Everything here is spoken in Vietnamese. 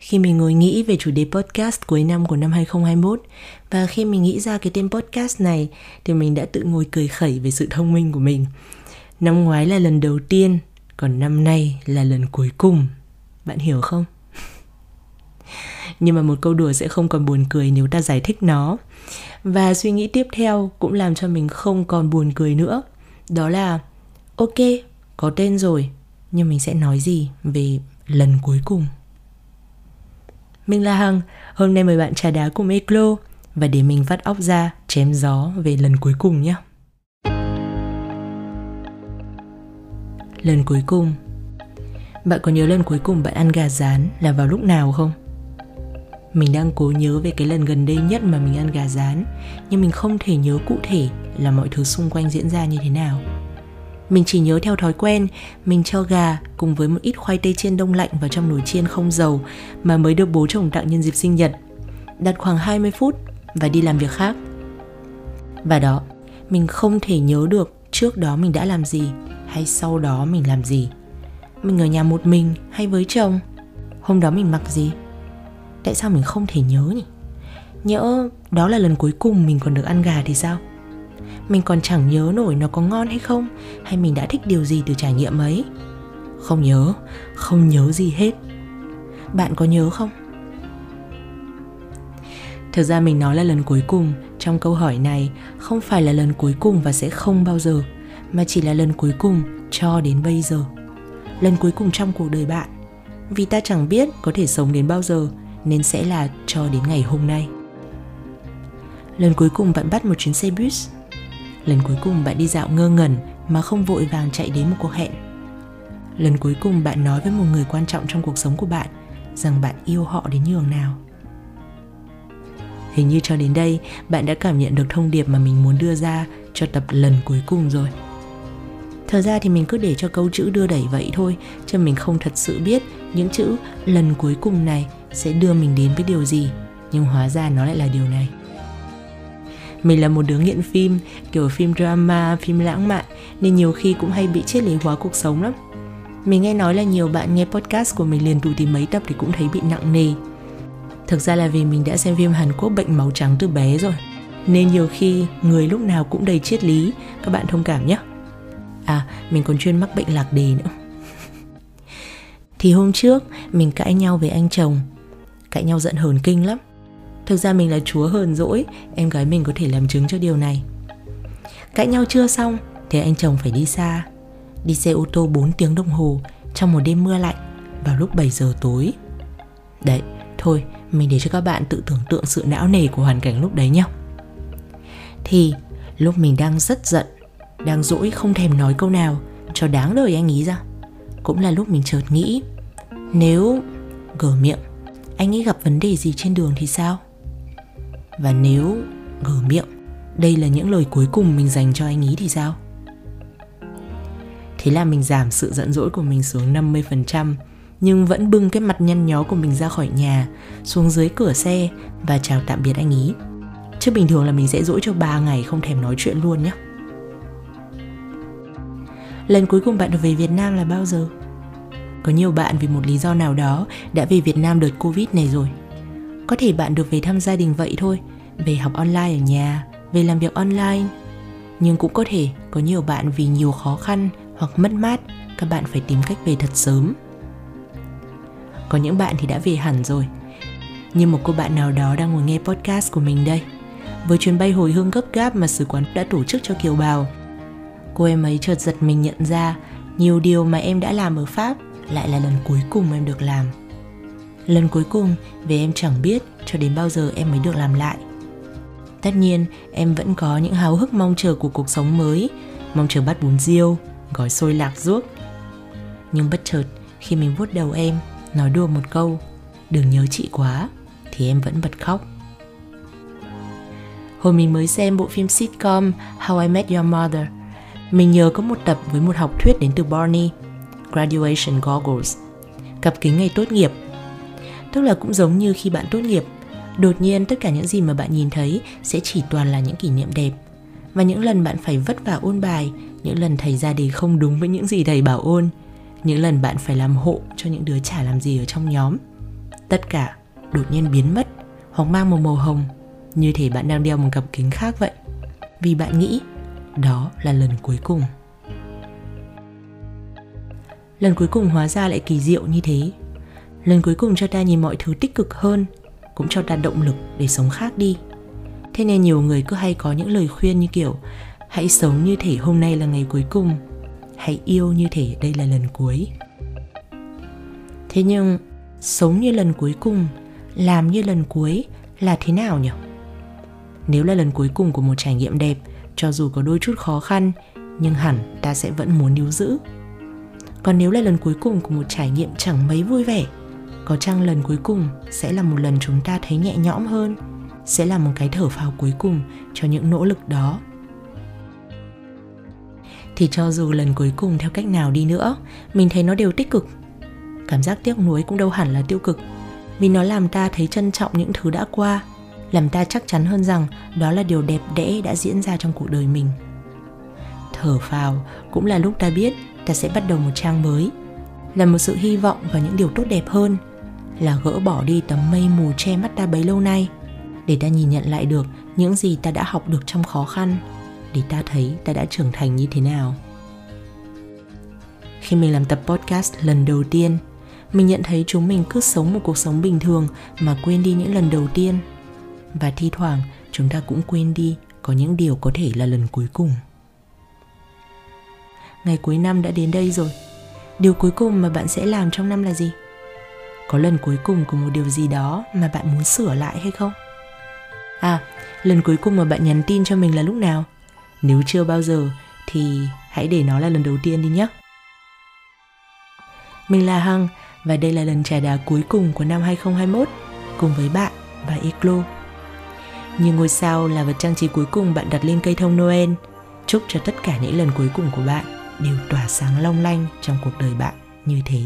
khi mình ngồi nghĩ về chủ đề podcast cuối năm của năm 2021 và khi mình nghĩ ra cái tên podcast này thì mình đã tự ngồi cười khẩy về sự thông minh của mình. Năm ngoái là lần đầu tiên, còn năm nay là lần cuối cùng. Bạn hiểu không? Nhưng mà một câu đùa sẽ không còn buồn cười nếu ta giải thích nó. Và suy nghĩ tiếp theo cũng làm cho mình không còn buồn cười nữa. Đó là ok, có tên rồi, nhưng mình sẽ nói gì về lần cuối cùng? Mình là Hằng, hôm nay mời bạn trà đá cùng Eclo và để mình vắt óc ra chém gió về lần cuối cùng nhé. Lần cuối cùng Bạn có nhớ lần cuối cùng bạn ăn gà rán là vào lúc nào không? Mình đang cố nhớ về cái lần gần đây nhất mà mình ăn gà rán Nhưng mình không thể nhớ cụ thể là mọi thứ xung quanh diễn ra như thế nào mình chỉ nhớ theo thói quen, mình cho gà cùng với một ít khoai tây chiên đông lạnh vào trong nồi chiên không dầu mà mới được bố chồng tặng nhân dịp sinh nhật. Đặt khoảng 20 phút và đi làm việc khác. Và đó, mình không thể nhớ được trước đó mình đã làm gì hay sau đó mình làm gì. Mình ở nhà một mình hay với chồng? Hôm đó mình mặc gì? Tại sao mình không thể nhớ nhỉ? Nhỡ đó là lần cuối cùng mình còn được ăn gà thì sao? Mình còn chẳng nhớ nổi nó có ngon hay không, hay mình đã thích điều gì từ trải nghiệm ấy. Không nhớ không nhớ gì hết. Bạn có nhớ không? Thực ra mình nói là lần cuối cùng trong câu hỏi này không phải là lần cuối cùng và sẽ không bao giờ, mà chỉ là lần cuối cùng cho đến bây giờ. Lần cuối cùng trong cuộc đời bạn. Vì ta chẳng biết có thể sống đến bao giờ nên sẽ là cho đến ngày hôm nay. Lần cuối cùng bạn bắt một chuyến xe buýt lần cuối cùng bạn đi dạo ngơ ngẩn mà không vội vàng chạy đến một cuộc hẹn. Lần cuối cùng bạn nói với một người quan trọng trong cuộc sống của bạn rằng bạn yêu họ đến nhường nào. Hình như cho đến đây, bạn đã cảm nhận được thông điệp mà mình muốn đưa ra cho tập lần cuối cùng rồi. Thật ra thì mình cứ để cho câu chữ đưa đẩy vậy thôi, chứ mình không thật sự biết những chữ lần cuối cùng này sẽ đưa mình đến với điều gì. Nhưng hóa ra nó lại là điều này mình là một đứa nghiện phim, kiểu phim drama, phim lãng mạn, nên nhiều khi cũng hay bị triết lý hóa cuộc sống lắm. Mình nghe nói là nhiều bạn nghe podcast của mình liền đủ tìm mấy tập thì cũng thấy bị nặng nề. Thực ra là vì mình đã xem phim hàn quốc bệnh máu trắng từ bé rồi, nên nhiều khi người lúc nào cũng đầy triết lý, các bạn thông cảm nhé à mình còn chuyên mắc bệnh lạc đề nữa. Thì hôm trước, mình cãi nhau với anh chồng. Cãi nhau giận hờn kinh lắm. Thực ra mình là chúa hờn dỗi, em gái mình có thể làm chứng cho điều này. Cãi nhau chưa xong thì anh chồng phải đi xa. Đi xe ô tô 4 tiếng đồng hồ trong một đêm mưa lạnh vào lúc 7 giờ tối. Đấy, thôi, mình để cho các bạn tự tưởng tượng sự não nề của hoàn cảnh lúc đấy nhé. Thì lúc mình đang rất giận, đang dỗi không thèm nói câu nào cho đáng đời anh ý ra. Cũng là lúc mình chợt nghĩ, nếu gở miệng, anh ấy gặp vấn đề gì trên đường thì sao? Và nếu ngờ miệng, Đây là những lời cuối cùng mình dành cho anh ý thì sao? Thế là mình giảm sự giận dỗi của mình xuống 50% Nhưng vẫn bưng cái mặt nhăn nhó của mình ra khỏi nhà, Xuống dưới cửa xe Và chào tạm biệt anh ý. Chứ bình thường là mình sẽ dỗi cho 3 ngày không thèm nói chuyện luôn nhé Lần cuối cùng bạn được về Việt Nam là bao giờ? Có nhiều bạn vì một lý do nào đó đã về Việt Nam đợt Covid này rồi có thể bạn được về thăm gia đình vậy thôi. Về học online ở nhà, về làm việc online. Nhưng cũng có thể có nhiều bạn vì nhiều khó khăn hoặc mất mát, các bạn phải tìm cách về thật sớm. Có những bạn thì đã về hẳn rồi. Như một cô bạn nào đó đang ngồi nghe podcast của mình đây. Với chuyến bay hồi hương gấp gáp mà sứ quán đã tổ chức cho kiều bào. Cô em ấy chợt giật mình nhận ra, nhiều điều mà em đã làm ở pháp lại là lần cuối cùng em được làm lần cuối cùng vì em chẳng biết cho đến bao giờ em mới được làm lại. Tất nhiên, em vẫn có những háo hức mong chờ của cuộc sống mới, mong chờ bắt bún riêu, gói xôi lạc ruốc. Nhưng bất chợt, khi mình vuốt đầu em, nói đùa một câu, đừng nhớ chị quá, thì em vẫn bật khóc. Hồi mình mới xem bộ phim sitcom How I Met Your Mother, mình nhớ có một tập với một học thuyết đến từ Barney, Graduation Goggles, cặp kính ngày tốt nghiệp. Tức là cũng giống như khi bạn tốt nghiệp, đột nhiên tất cả những gì mà bạn nhìn thấy sẽ chỉ toàn là những kỷ niệm đẹp. Và những lần bạn phải vất vả ôn bài, những lần thầy ra đề không đúng với những gì thầy bảo ôn, những lần bạn phải làm hộ cho những đứa chả làm gì ở trong nhóm. tất cả đột nhiên biến mất hoặc mang một màu hồng như thể bạn đang đeo một cặp kính khác vậy vì bạn nghĩ đó là lần cuối cùng lần cuối cùng hóa ra lại kỳ diệu như thế lần cuối cùng cho ta nhìn mọi thứ tích cực hơn, cũng cho ta động lực để sống khác đi. Thế nên nhiều người cứ hay có những lời khuyên như kiểu, hãy sống như thể hôm nay là ngày cuối cùng, hãy yêu như thể đây là lần cuối. Thế nhưng, sống như lần cuối cùng, làm như lần cuối là thế nào nhỉ? Nếu là lần cuối cùng của một trải nghiệm đẹp, cho dù có đôi chút khó khăn, nhưng hẳn ta sẽ vẫn muốn níu giữ. Còn nếu là lần cuối cùng của một trải nghiệm chẳng mấy vui vẻ có chăng lần cuối cùng sẽ là một lần chúng ta thấy nhẹ nhõm hơn? Sẽ là một cái thở phào cuối cùng cho những nỗ lực đó. Thì cho dù lần cuối cùng theo cách nào đi nữa, mình thấy nó đều tích cực. Cảm giác tiếc nuối cũng đâu hẳn là tiêu cực. Vì nó làm ta thấy trân trọng những thứ đã qua, làm ta chắc chắn hơn rằng đó là điều đẹp đẽ đã diễn ra trong cuộc đời mình. Thở phào cũng là lúc ta biết ta sẽ bắt đầu một trang mới, là một sự hy vọng vào những điều tốt đẹp hơn là gỡ bỏ đi tấm mây mù che mắt ta bấy lâu nay, để ta nhìn nhận lại được những gì ta đã học được trong khó khăn, để ta thấy ta đã trưởng thành như thế nào. Khi mình làm tập podcast lần đầu tiên, mình nhận thấy chúng mình cứ sống một cuộc sống bình thường mà quên đi những lần đầu tiên. Và thi thoảng, chúng ta cũng quên đi có những điều có thể là lần cuối cùng. Ngày cuối năm đã đến đây rồi. Điều cuối cùng mà bạn sẽ làm trong năm là gì? Có lần cuối cùng của một điều gì đó mà bạn muốn sửa lại hay không à lần cuối cùng mà bạn nhắn tin cho mình là lúc nào nếu chưa bao giờ thì hãy để nó là lần đầu tiên đi nhé mình là Hằng và đây là lần trà đá cuối cùng của năm 2021 cùng với bạn và Eclo. Như ngôi sao là vật trang trí cuối cùng bạn đặt lên cây thông Noel, chúc cho tất cả những lần cuối cùng của bạn đều tỏa sáng long lanh trong cuộc đời bạn như thế.